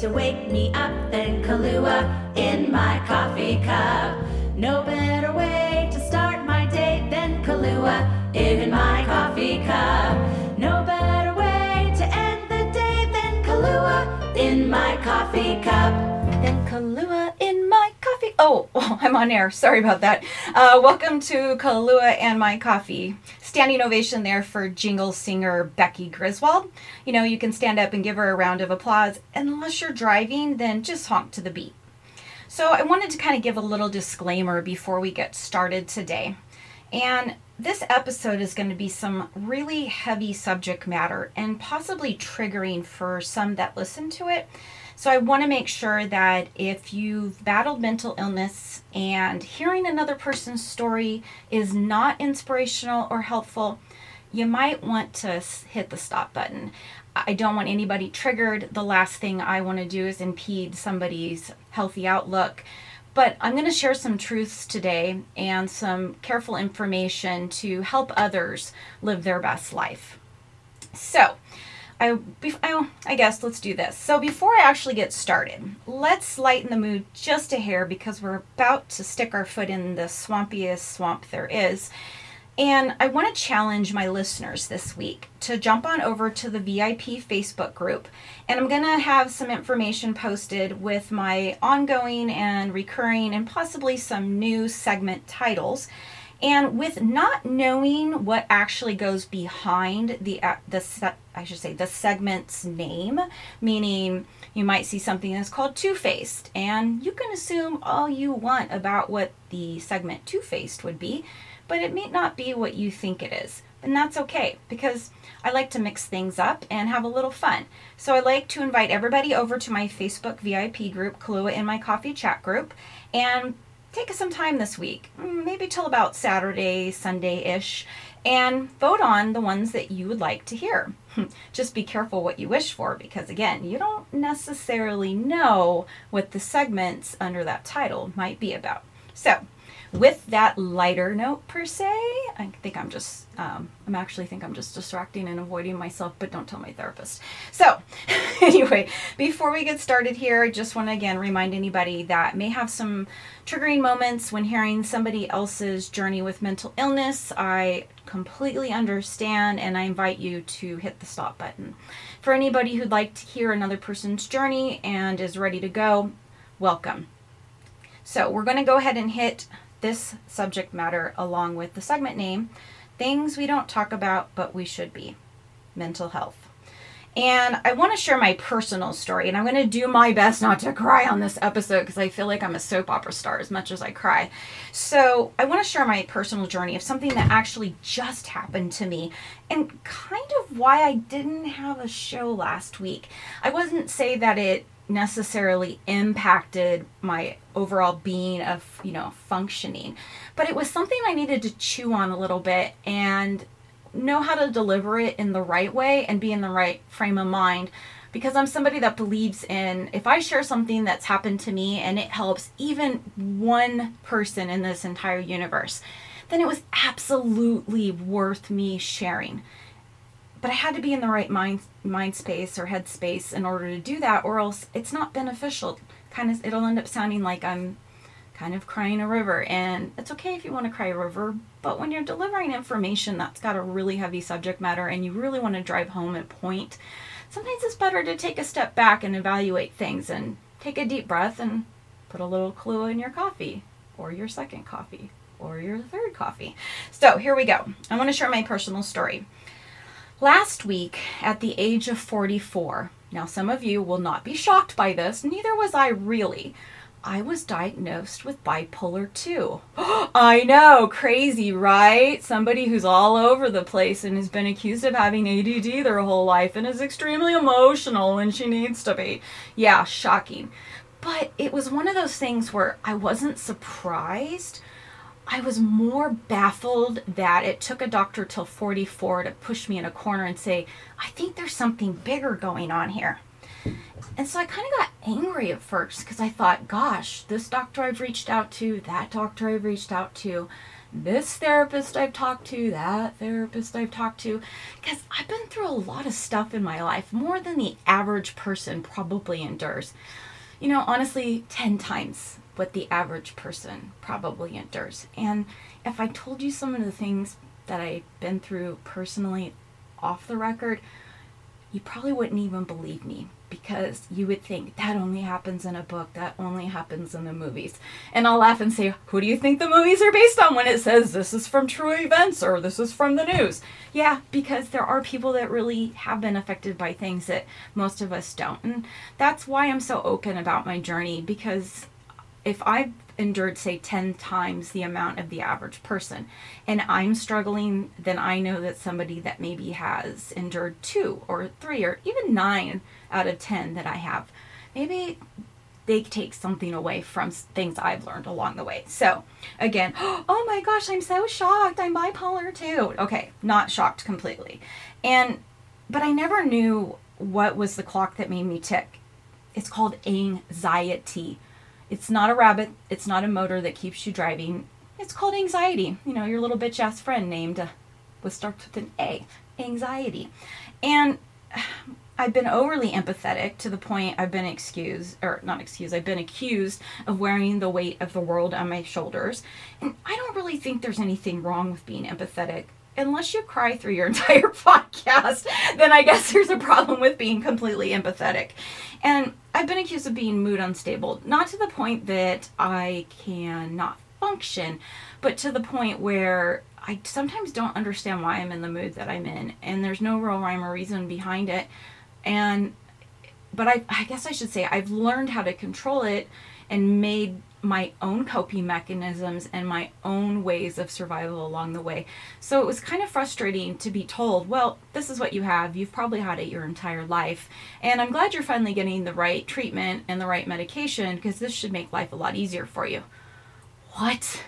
to wake me up than Kahlua in my coffee cup. No better way to start my day than Kahlua in my coffee cup. No better way to end the day than Kahlua in my coffee cup. Then Kahlua in my coffee. Oh, oh, I'm on air. Sorry about that. Uh, welcome to Kahlua and my coffee. Standing ovation there for jingle singer Becky Griswold. You know, you can stand up and give her a round of applause. Unless you're driving, then just honk to the beat. So I wanted to kind of give a little disclaimer before we get started today. And this episode is going to be some really heavy subject matter and possibly triggering for some that listen to it. So I want to make sure that if you've battled mental illness and hearing another person's story is not inspirational or helpful, you might want to hit the stop button. I don't want anybody triggered. The last thing I want to do is impede somebody's healthy outlook. But I'm going to share some truths today and some careful information to help others live their best life. So, I, I guess let's do this. So, before I actually get started, let's lighten the mood just a hair because we're about to stick our foot in the swampiest swamp there is. And I want to challenge my listeners this week to jump on over to the VIP Facebook group. And I'm going to have some information posted with my ongoing and recurring and possibly some new segment titles. And with not knowing what actually goes behind the uh, the se- I should say the segment's name, meaning you might see something that's called Two Faced, and you can assume all you want about what the segment Two Faced would be, but it may not be what you think it is. And that's okay because I like to mix things up and have a little fun. So I like to invite everybody over to my Facebook VIP group, Kahlua in My Coffee chat group, and take some time this week, mm, maybe till about Saturday, Sunday ish, and vote on the ones that you would like to hear. Just be careful what you wish for because, again, you don't necessarily know what the segments under that title might be about. So, with that lighter note per se, I think I'm just, um, I'm actually think I'm just distracting and avoiding myself, but don't tell my therapist. So, anyway, before we get started here, I just want to again remind anybody that may have some triggering moments when hearing somebody else's journey with mental illness. I completely understand and I invite you to hit the stop button. For anybody who'd like to hear another person's journey and is ready to go, welcome. So, we're going to go ahead and hit this subject matter along with the segment name things we don't talk about but we should be mental health. And I want to share my personal story, and I'm going to do my best not to cry on this episode because I feel like I'm a soap opera star as much as I cry. So, I want to share my personal journey of something that actually just happened to me and kind of why I didn't have a show last week. I wouldn't say that it necessarily impacted my overall being of you know functioning. But it was something i needed to chew on a little bit and know how to deliver it in the right way and be in the right frame of mind. Because i'm somebody that believes in if i share something that's happened to me and it helps even one person in this entire universe then it was absolutely worth me sharing but I had to be in the right mind mind space or head space in order to do that, or else it's not beneficial. Kind of, it'll end up sounding like I'm kind of crying a river, and it's okay if you want to cry a river, but when you're delivering information that's got a really heavy subject matter and you really want to drive home a point, sometimes it's better to take a step back and evaluate things and take a deep breath and put a little Kahlua in your coffee or your second coffee or your third coffee. So here we go. I want to share my personal story. Last week, at the age of 44, now some of you will not be shocked by this, neither was I really. I was diagnosed with bipolar 2. I know, crazy, right? Somebody who's all over the place and has been accused of having ADD their whole life and is extremely emotional when she needs to be. Yeah, shocking. But it was one of those things where I wasn't surprised. I was more baffled that it took a doctor till 44 to push me in a corner and say, I think there's something bigger going on here. And so I kind of got angry at first because I thought, gosh, this doctor I've reached out to, that doctor I've reached out to, this therapist I've talked to, that therapist I've talked to, because I've been through a lot of stuff in my life, more than the average person probably endures. You know, honestly, 10 times what the average person probably endures. And if I told you some of the things that I've been through personally off the record, you probably wouldn't even believe me because you would think that only happens in a book, that only happens in the movies. And I'll laugh and say, Who do you think the movies are based on when it says this is from true events or this is from the news? Yeah, because there are people that really have been affected by things that most of us don't. And that's why I'm so open about my journey because if I've endured, say, 10 times the amount of the average person, and I'm struggling, then I know that somebody that maybe has endured two or three or even nine out of 10 that I have, maybe they take something away from things I've learned along the way. So, again, oh my gosh, I'm so shocked. I'm bipolar 2. Okay, not shocked completely. And, but I never knew what was the clock that made me tick. It's called anxiety it's not a rabbit. It's not a motor that keeps you driving. It's called anxiety. You know, your little bitch ass friend named uh, was starts with an A. Anxiety. And I've been overly empathetic to the point I've been excused, or not excused, I've been accused of wearing the weight of the world on my shoulders. And I don't really think there's anything wrong with being empathetic. Unless you cry through your entire podcast, then I guess there's a problem with being completely empathetic. And I've been accused of being mood unstable, not to the point that I cannot function, but to the point where I sometimes don't understand why I'm in the mood that I'm in, and there's no real rhyme or reason behind it. And but I, I guess I should say I've learned how to control it and made my own coping mechanisms and my own ways of survival along the way. So it was kind of frustrating to be told, well, this is what you have. You've probably had it your entire life. And I'm glad you're finally getting the right treatment and the right medication because this should make life a lot easier for you. What?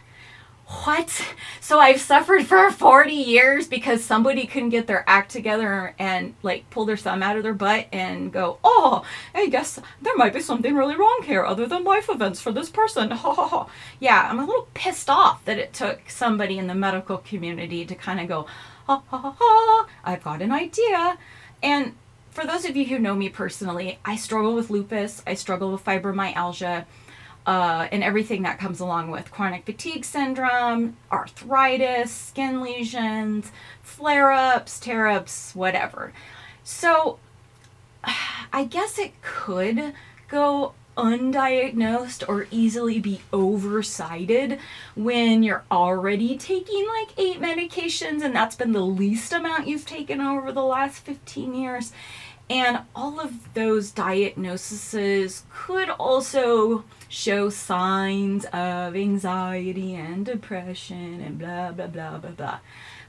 What? So I've suffered for 40 years because somebody couldn't get their act together and like pull their thumb out of their butt and go, oh, I guess there might be something really wrong here other than life events for this person. Ha ha ha. Yeah, I'm a little pissed off that it took somebody in the medical community to kind of go, ha ha ha ha, I've got an idea. And for those of you who know me personally, I struggle with lupus, I struggle with fibromyalgia uh, and everything that comes along with chronic fatigue syndrome, arthritis, skin lesions, flare ups, tear ups, whatever. So I guess it could go undiagnosed or easily be oversighted when you're already taking like eight medications and that's been the least amount you've taken over the last 15 years. And all of those diagnoses could also show signs of anxiety and depression and blah, blah, blah, blah, blah.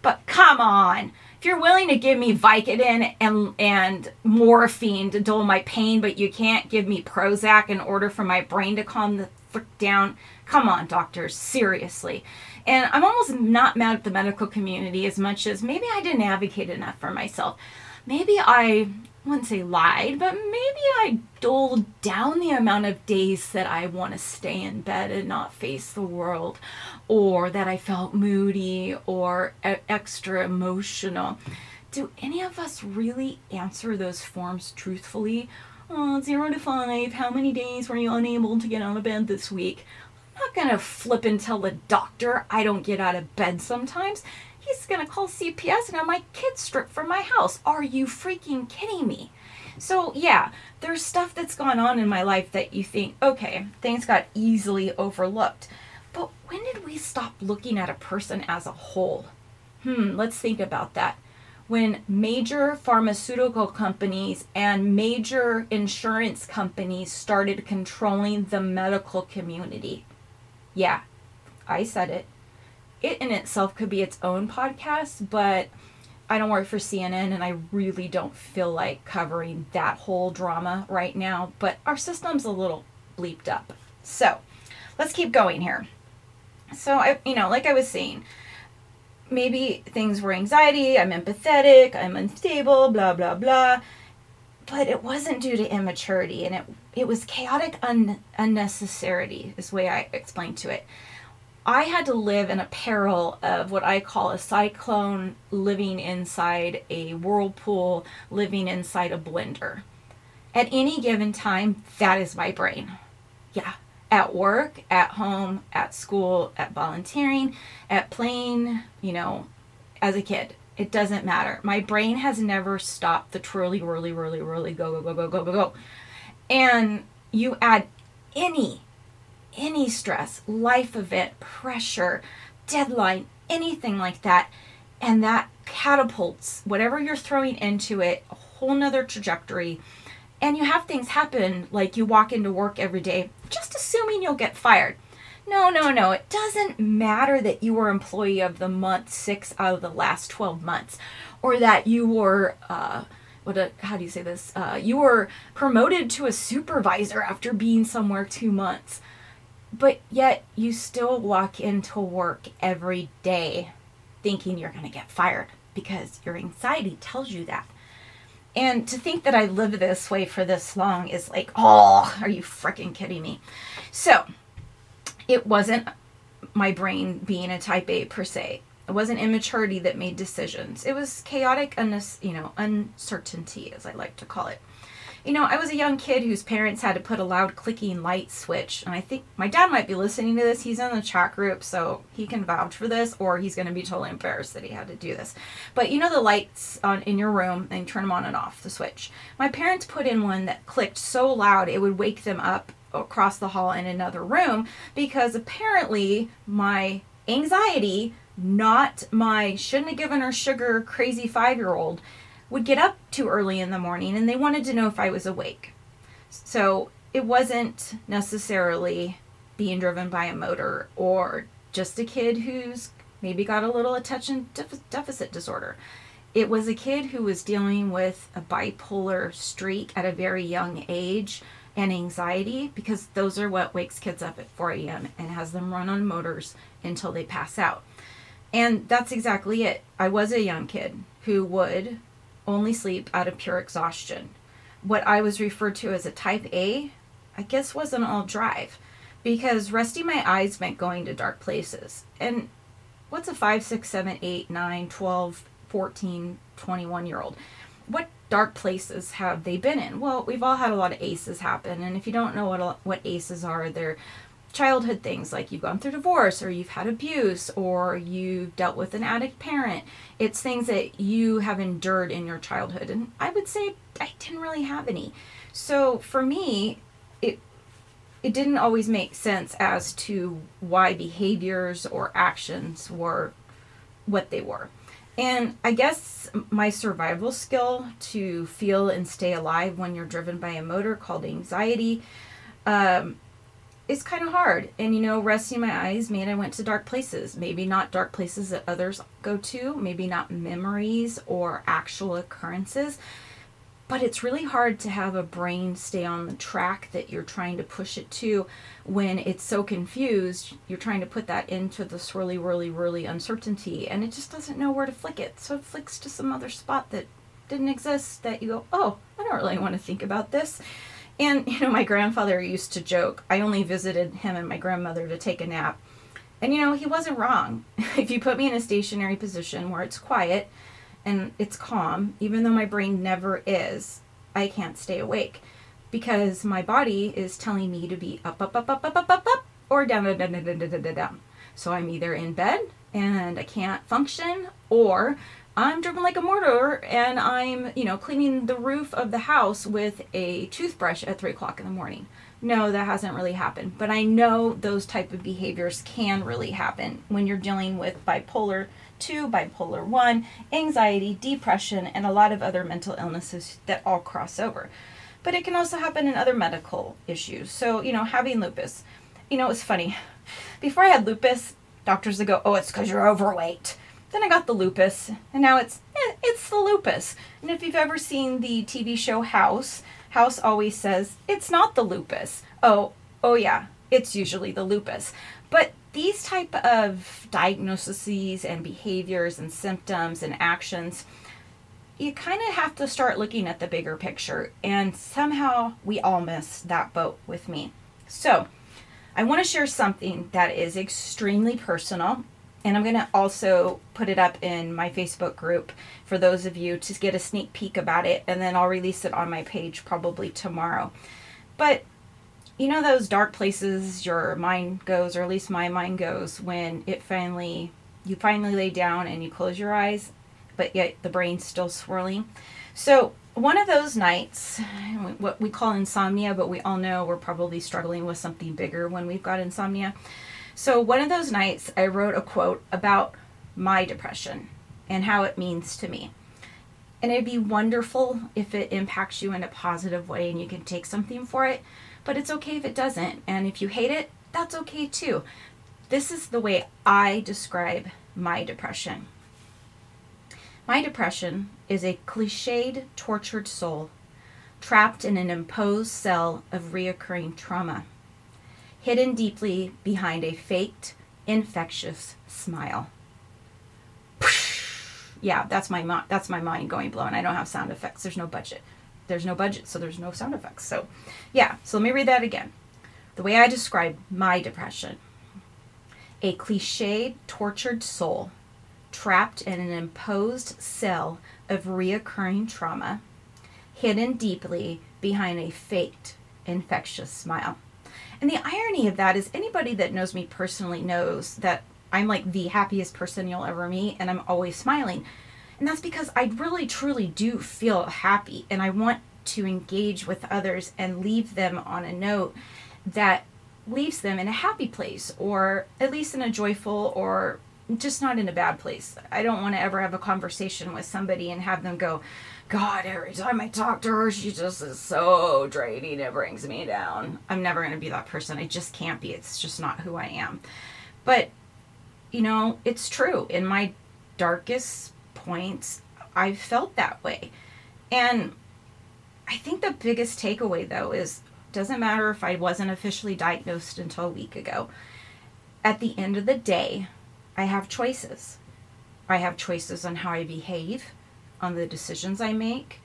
But come on, if you're willing to give me Vicodin and, and morphine to dull my pain, but you can't give me Prozac in order for my brain to calm the frick down, come on, doctors, seriously. And I'm almost not mad at the medical community as much as maybe I didn't advocate enough for myself. Maybe I I wouldn't say lied, but maybe I doled down the amount of days that I want to stay in bed and not face the world, or that I felt moody or extra emotional. Do any of us really answer those forms truthfully? Oh, zero to five, how many days were you unable to get out of bed this week? I'm not gonna flip and tell the doctor I don't get out of bed sometimes he's gonna call CPS and have my kids stripped from my house. Are you freaking kidding me? So, yeah, there's stuff that's gone on in my life that you think, okay, things got easily overlooked. But when did we stop looking at a person as a whole? Hmm, let's think about that. When major pharmaceutical companies and major insurance companies started controlling the medical community. Yeah, I said it it in itself could be its own podcast, but I don't work for CNN and I really don't feel like covering that whole drama right now. But our system's a little bleeped up. So let's keep going here. So, I, you know, like I was saying, maybe things were anxiety, I'm empathetic, I'm unstable, blah, blah, blah. But it wasn't due to immaturity and it, it was chaotic un- unnecessity, is the way I explained to it I had to live in a peril of what I call a cyclone living inside a whirlpool, living inside a blender. At any given time, that is my brain. Yeah. At work, at home, at school, at volunteering, at playing, you know, as a kid. It doesn't matter. My brain has never stopped the twirly, whirly, whirly, whirly, go, go, go, go, go, go, go. And you add any any stress, life event, pressure, deadline, anything like that, and that catapults whatever you're throwing into it a whole nother trajectory. And you have things happen like you walk into work every day, just assuming you'll get fired. No, no, no. It doesn't matter that you were employee of the month six out of the last 12 months, or that you were, uh, what, a, how do you say this? Uh, you were promoted to a supervisor after being somewhere two months but yet you still walk into work every day thinking you're going to get fired because your anxiety tells you that. And to think that I lived this way for this long is like, oh, are you freaking kidding me? So, it wasn't my brain being a type A per se. It wasn't immaturity that made decisions. It was chaotic, un- you know, uncertainty, as I like to call it you know, I was a young kid whose parents had to put a loud clicking light switch. And I think my dad might be listening to this. He's in the chat group, so he can vouch for this, or he's going to be totally embarrassed that he had to do this. But you know, the lights on in your room and turn them on and off, the switch. My parents put in one that clicked so loud it would wake them up across the hall in another room because apparently my anxiety, not my shouldn't have given her sugar crazy five year old, would get up too early in the morning and they wanted to know if I was awake. So it wasn't necessarily being driven by a motor or just a kid who's maybe got a little attention deficit disorder. It was a kid who was dealing with a bipolar streak at a very young age and anxiety because those are what wakes kids up at 4 a.m. and has them run on motors until they pass out. And that's exactly it. I was a young kid who would only sleep out of pure exhaustion. What I was referred to as a type A, I guess wasn't all drive because resting my eyes meant going to dark places. And what's a 5, 6, 7, 8, 9, 12, 14, 21 year old? What dark places have they been in? Well, we've all had a lot of ACEs happen, and if you don't know what what ACEs are, they're childhood things like you've gone through divorce or you've had abuse or you've dealt with an addict parent. It's things that you have endured in your childhood. And I would say I didn't really have any. So for me, it it didn't always make sense as to why behaviors or actions were what they were. And I guess my survival skill to feel and stay alive when you're driven by a motor called anxiety um, is kind of hard. And you know, resting my eyes made I went to dark places. Maybe not dark places that others go to, maybe not memories or actual occurrences. But it's really hard to have a brain stay on the track that you're trying to push it to when it's so confused. You're trying to put that into the swirly, whirly, whirly uncertainty, and it just doesn't know where to flick it. So it flicks to some other spot that didn't exist that you go, oh, I don't really want to think about this. And, you know, my grandfather used to joke, I only visited him and my grandmother to take a nap. And, you know, he wasn't wrong. if you put me in a stationary position where it's quiet and it's calm, even though my brain never is, I can't stay awake because my body is telling me to be up, up, up, up, up, up, up, up, or down, down, down, down, down, down, down. So I'm either in bed and I can't function, or I'm driven like a mortar and I'm, you know, cleaning the roof of the house with a toothbrush at three o'clock in the morning. No, that hasn't really happened. But I know those type of behaviors can really happen when you're dealing with bipolar 2, bipolar 1, anxiety, depression, and a lot of other mental illnesses that all cross over. But it can also happen in other medical issues. So, you know, having lupus. You know, it's funny. Before I had lupus, doctors would go, oh, it's because you're overweight then I got the lupus, and now it's eh, it's the lupus. And if you've ever seen the TV show House, House always says it's not the lupus. Oh, oh yeah, it's usually the lupus. But these type of diagnoses and behaviors and symptoms and actions, you kind of have to start looking at the bigger picture. And somehow we all miss that boat with me. So I want to share something that is extremely personal. And I'm going to also put it up in my Facebook group for those of you to get a sneak peek about it. And then I'll release it on my page probably tomorrow. But you know, those dark places your mind goes, or at least my mind goes, when it finally, you finally lay down and you close your eyes, but yet the brain's still swirling. So one of those nights, what we call insomnia, but we all know we're probably struggling with something bigger when we've got insomnia. So, one of those nights, I wrote a quote about my depression and how it means to me. And it'd be wonderful if it impacts you in a positive way and you can take something for it, but it's okay if it doesn't. And if you hate it, that's okay too. This is the way I describe my depression. My depression is a cliched, tortured soul trapped in an imposed cell of reoccurring trauma, hidden deeply behind a faked, infectious smile. Yeah, that's my that's my mind going blown. I don't have sound effects. There's no budget. There's no budget, so there's no sound effects. So, yeah. So let me read that again. The way I describe my depression: a cliched, tortured soul trapped in an imposed cell of reoccurring trauma, hidden deeply behind a faked, infectious smile. And the irony of that is anybody that knows me personally knows that I'm like the happiest person you'll ever meet and I'm always smiling. And that's because I really truly do feel happy and I want to engage with others and leave them on a note that leaves them in a happy place or at least in a joyful or just not in a bad place. I don't want to ever have a conversation with somebody and have them go, God, every time I talk to her, she just is so draining. It brings me down. I'm never going to be that person. I just can't be. It's just not who I am. But, you know, it's true. In my darkest points, I've felt that way. And I think the biggest takeaway, though, is doesn't matter if I wasn't officially diagnosed until a week ago. At the end of the day, I have choices. I have choices on how I behave, on the decisions I make.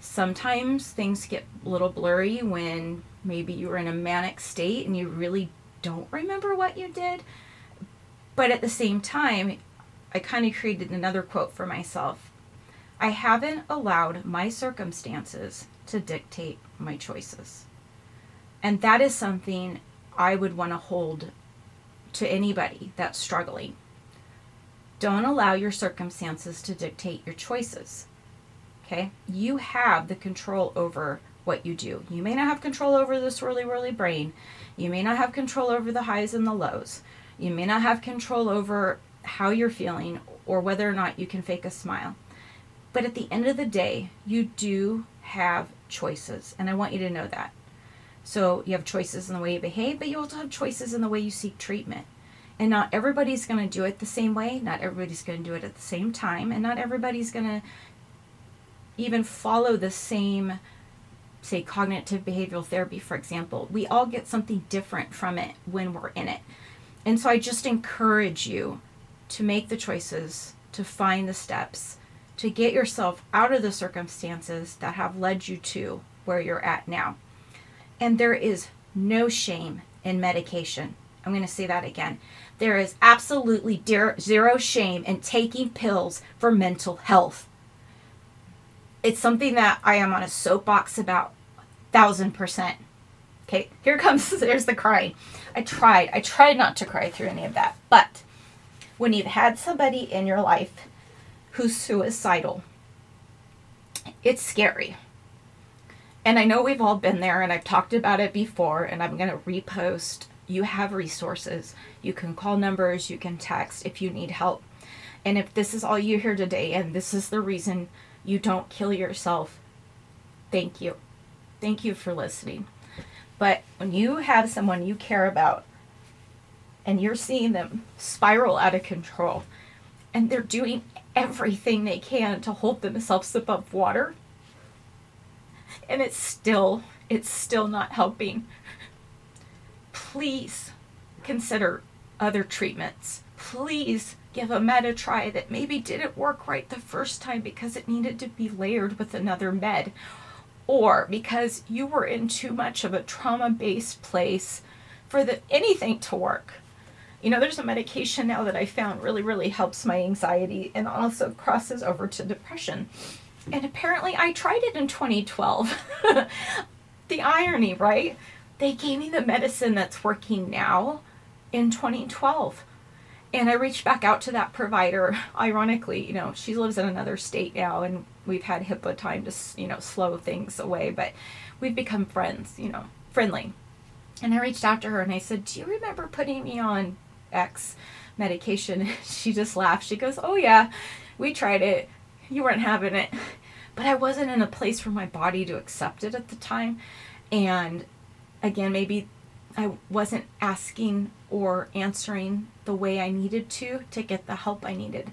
Sometimes things get a little blurry when maybe you were in a manic state and you really don't remember what you did. But at the same time, I kind of created another quote for myself. I haven't allowed my circumstances to dictate my choices. And that is something I would want to hold to anybody that's struggling. Don't allow your circumstances to dictate your choices. Okay? You have the control over what you do. You may not have control over the swirly whirly brain. You may not have control over the highs and the lows. You may not have control over how you're feeling or whether or not you can fake a smile. But at the end of the day, you do have choices. And I want you to know that. So you have choices in the way you behave, but you also have choices in the way you seek treatment. And not everybody's going to do it the same way. Not everybody's going to do it at the same time. And not everybody's going to even follow the same, say, cognitive behavioral therapy, for example. We all get something different from it when we're in it. And so I just encourage you to make the choices, to find the steps, to get yourself out of the circumstances that have led you to where you're at now. And there is no shame in medication. I'm going to say that again. There is absolutely zero shame in taking pills for mental health. It's something that I am on a soapbox about, thousand percent. Okay, here comes, there's the crying. I tried, I tried not to cry through any of that. But when you've had somebody in your life who's suicidal, it's scary. And I know we've all been there, and I've talked about it before, and I'm going to repost. You have resources. You can call numbers, you can text if you need help. And if this is all you hear today, and this is the reason you don't kill yourself, thank you. Thank you for listening. But when you have someone you care about and you're seeing them spiral out of control and they're doing everything they can to hold themselves above water, and it's still it's still not helping please consider other treatments please give a med a try that maybe didn't work right the first time because it needed to be layered with another med or because you were in too much of a trauma based place for the anything to work. You know, there's a medication now that I found really, really helps my anxiety and also crosses over to depression. And apparently I tried it in 2012. the irony, right? They gave me the medicine that's working now in 2012. And I reached back out to that provider. Ironically, you know, she lives in another state now and we've had HIPAA time to, you know, slow things away, but we've become friends, you know, friendly. And I reached out to her and I said, Do you remember putting me on X medication? She just laughed. She goes, Oh, yeah, we tried it. You weren't having it. But I wasn't in a place for my body to accept it at the time. And again, maybe I wasn't asking or answering the way I needed to to get the help I needed.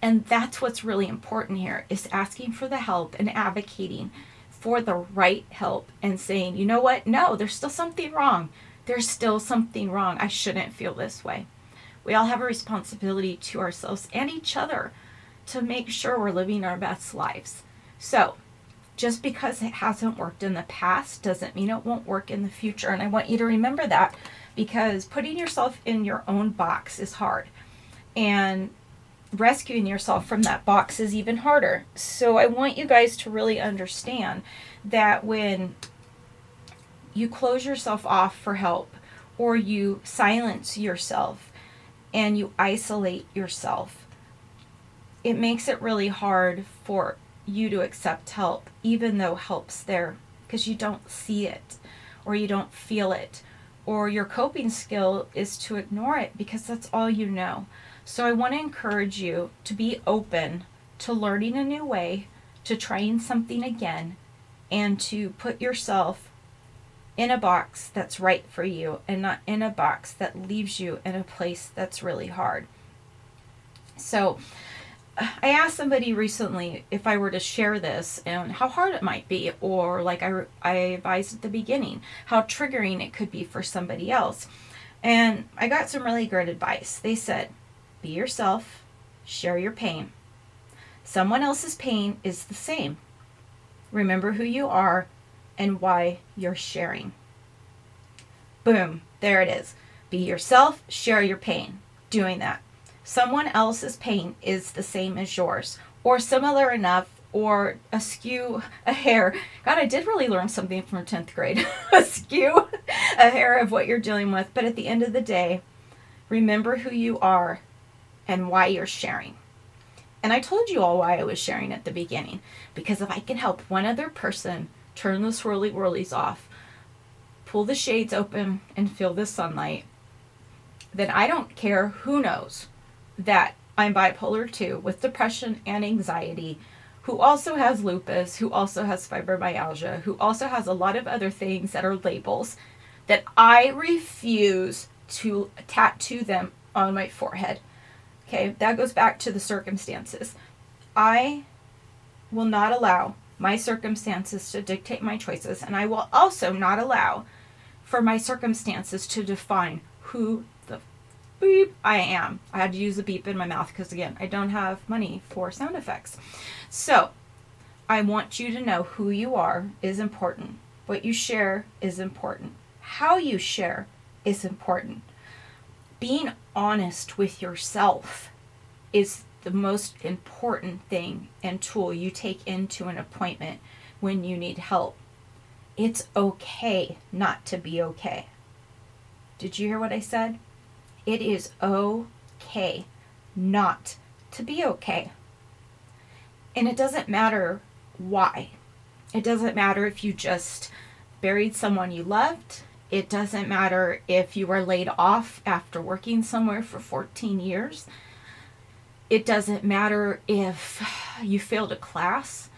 And that's what's really important here is asking for the help and advocating for the right help and saying, you know what? No, there's still something wrong. There's still something wrong. I shouldn't feel this way. We all have a responsibility to ourselves and each other to make sure we're living our best lives. So, just because it hasn't worked in the past doesn't mean it won't work in the future. And I want you to remember that because putting yourself in your own box is hard. And rescuing yourself from that box is even harder. So I want you guys to really understand that when you close yourself off for help or you silence yourself and you isolate yourself, it makes it really hard for you to accept help, even though help's there, because you don't see it or you don't feel it, or your coping skill is to ignore it because that's all you know. So I want to encourage you to be open to learning a new way, to trying something again, and to put yourself in a box that's right for you and not in a box that leaves you in a place that's really hard. So, I asked somebody recently if I were to share this and how hard it might be, or like I, I advised at the beginning, how triggering it could be for somebody else. And I got some really great advice. They said, be yourself, share your pain. Someone else's pain is the same. Remember who you are and why you're sharing. Boom, there it is. Be yourself, share your pain. Doing that someone else's pain is the same as yours or similar enough or askew a hair. God, I did really learn something from 10th grade. askew a hair of what you're dealing with. But at the end of the day, remember who you are and why you're sharing. And I told you all why I was sharing at the beginning. Because if I can help one other person turn the swirly whirlies off, pull the shades open, and feel the sunlight, then I don't care who knows that I'm bipolar 2, with depression and anxiety, who also has lupus, who also has fibromyalgia, who also has a lot of other things that are labels that I refuse to tattoo them on my forehead. Okay, that goes back to the circumstances. I will not allow my circumstances to dictate my choices, and I will also not allow for my circumstances to define who beep, I am. I had to use a beep in my mouth because, again, I don't have money for sound effects. So, I want you to know who you are is important. What you share is important. How you share is important. Being honest with yourself is the most important thing and tool you take into an appointment when you need help. It's okay not to be okay. Did you hear what I said? It is okay not to be okay. And it doesn't matter why. It doesn't matter if you just buried someone you loved. It doesn't matter if you were laid off after working somewhere for 14 years. It doesn't matter if you failed a class.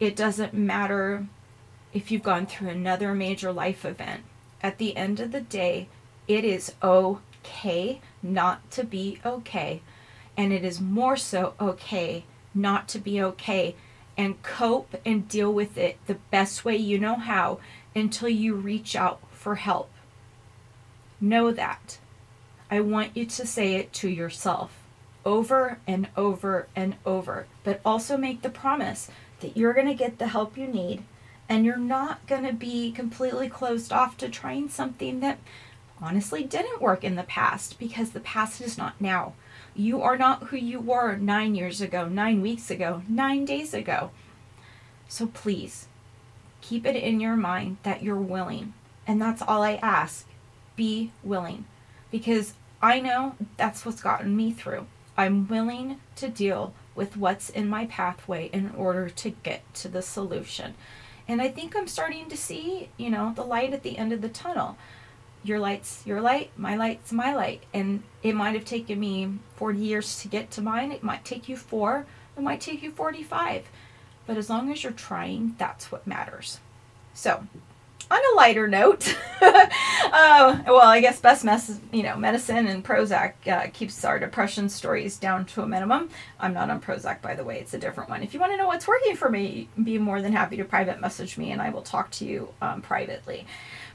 It doesn't matter if you've gone through another major life event. At the end of the day, it is okay okay not to be okay. And it is more so okay not to be okay and cope and deal with it the best way you know how until you reach out for help. Know that. I want you to say it to yourself over and over and over, but also make the promise that you're going to get the help you need and you're not going to be completely closed off to trying something that honestly didn't work in the past because the past is not now. You are not who you were nine years ago, nine weeks ago, nine days ago. So please keep it in your mind that you're willing. And that's all I ask. Be willing. Because I know that's what's gotten me through. I'm willing to deal with what's in my pathway in order to get to the solution. And I think I'm starting to see, you know, the light at the end of the tunnel your light's your light, my light's my light. And it might have taken me 40 years to get to mine. It might take you four, it might take you 45. But as long as you're trying, that's what matters. So, on a lighter note, uh, well, I guess best mess, you know, medicine and Prozac uh, keeps our depression stories down to a minimum. I'm not on Prozac, by the way; it's a different one. If you want to know what's working for me, be more than happy to private message me, and I will talk to you um, privately.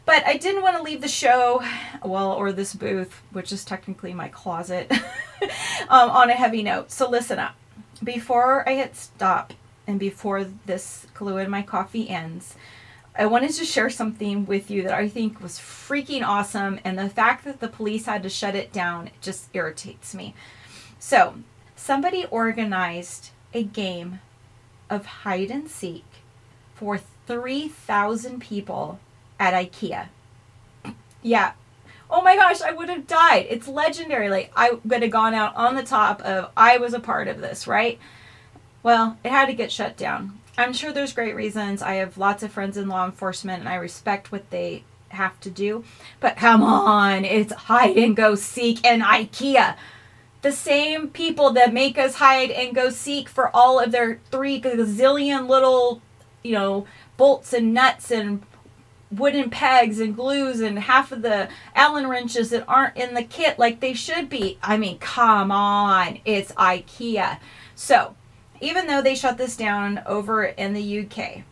But I didn't want to leave the show, well, or this booth, which is technically my closet, um, on a heavy note. So listen up. Before I hit stop and before this Kahlua in my coffee ends, I wanted to share something with you that I think was freaking awesome. And the fact that the police had to shut it down just irritates me. So, somebody organized a game of hide and seek for 3,000 people at IKEA. Yeah. Oh my gosh, I would have died. It's legendary. Like, I would have gone out on the top of, I was a part of this, right? Well, it had to get shut down. I'm sure there's great reasons. I have lots of friends in law enforcement and I respect what they have to do. But come on, it's hide and go seek in IKEA. The same people that make us hide and go seek for all of their three gazillion little, you know, bolts and nuts and wooden pegs and glues and half of the Allen wrenches that aren't in the kit like they should be. I mean, come on, it's IKEA. So, even though they shut this down over in the UK,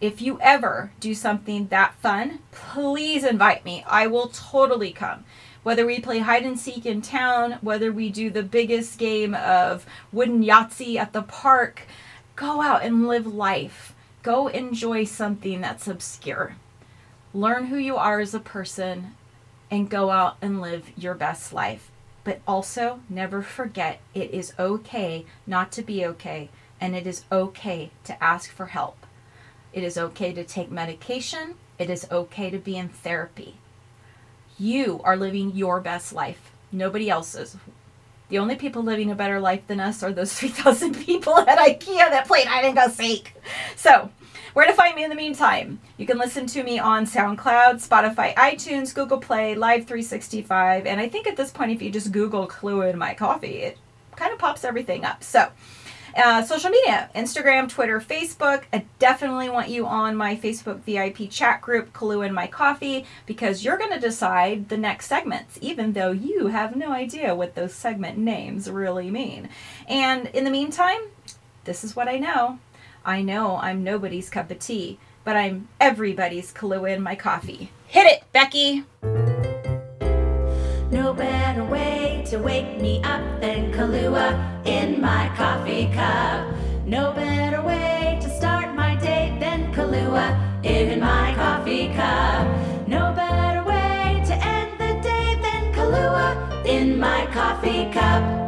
if you ever do something that fun, please invite me. I will totally come. Whether we play hide and seek in town, whether we do the biggest game of wooden Yahtzee at the park, go out and live life. Go enjoy something that's obscure learn who you are as a person, and go out and live your best life. But also, never forget it is okay not to be okay, and it is okay to ask for help. It is okay to take medication. It is okay to be in therapy. You are living your best life, nobody else's. The only people living a better life than us are those 3,000 people at IKEA that played hide and go seek. So, where to find me in the meantime? You can listen to me on SoundCloud, Spotify, iTunes, Google Play, Live 365, and I think at this point, if you just Google Kahlua in my coffee, it kind of pops everything up. So, uh, social media Instagram, Twitter, Facebook. I definitely want you on my Facebook VIP chat group, Kahlua and My Coffee, because you're going to decide the next segments, even though you have no idea what those segment names really mean. And in the meantime, this is what I know. I know I'm nobody's cup of tea, but I'm everybody's Kahlua in my coffee. Hit it, Becky! No better way to wake me up than Kahlua in my coffee cup. No better way to start my day than Kahlua in my coffee cup. No better way to end the day than Kahlua in my coffee cup.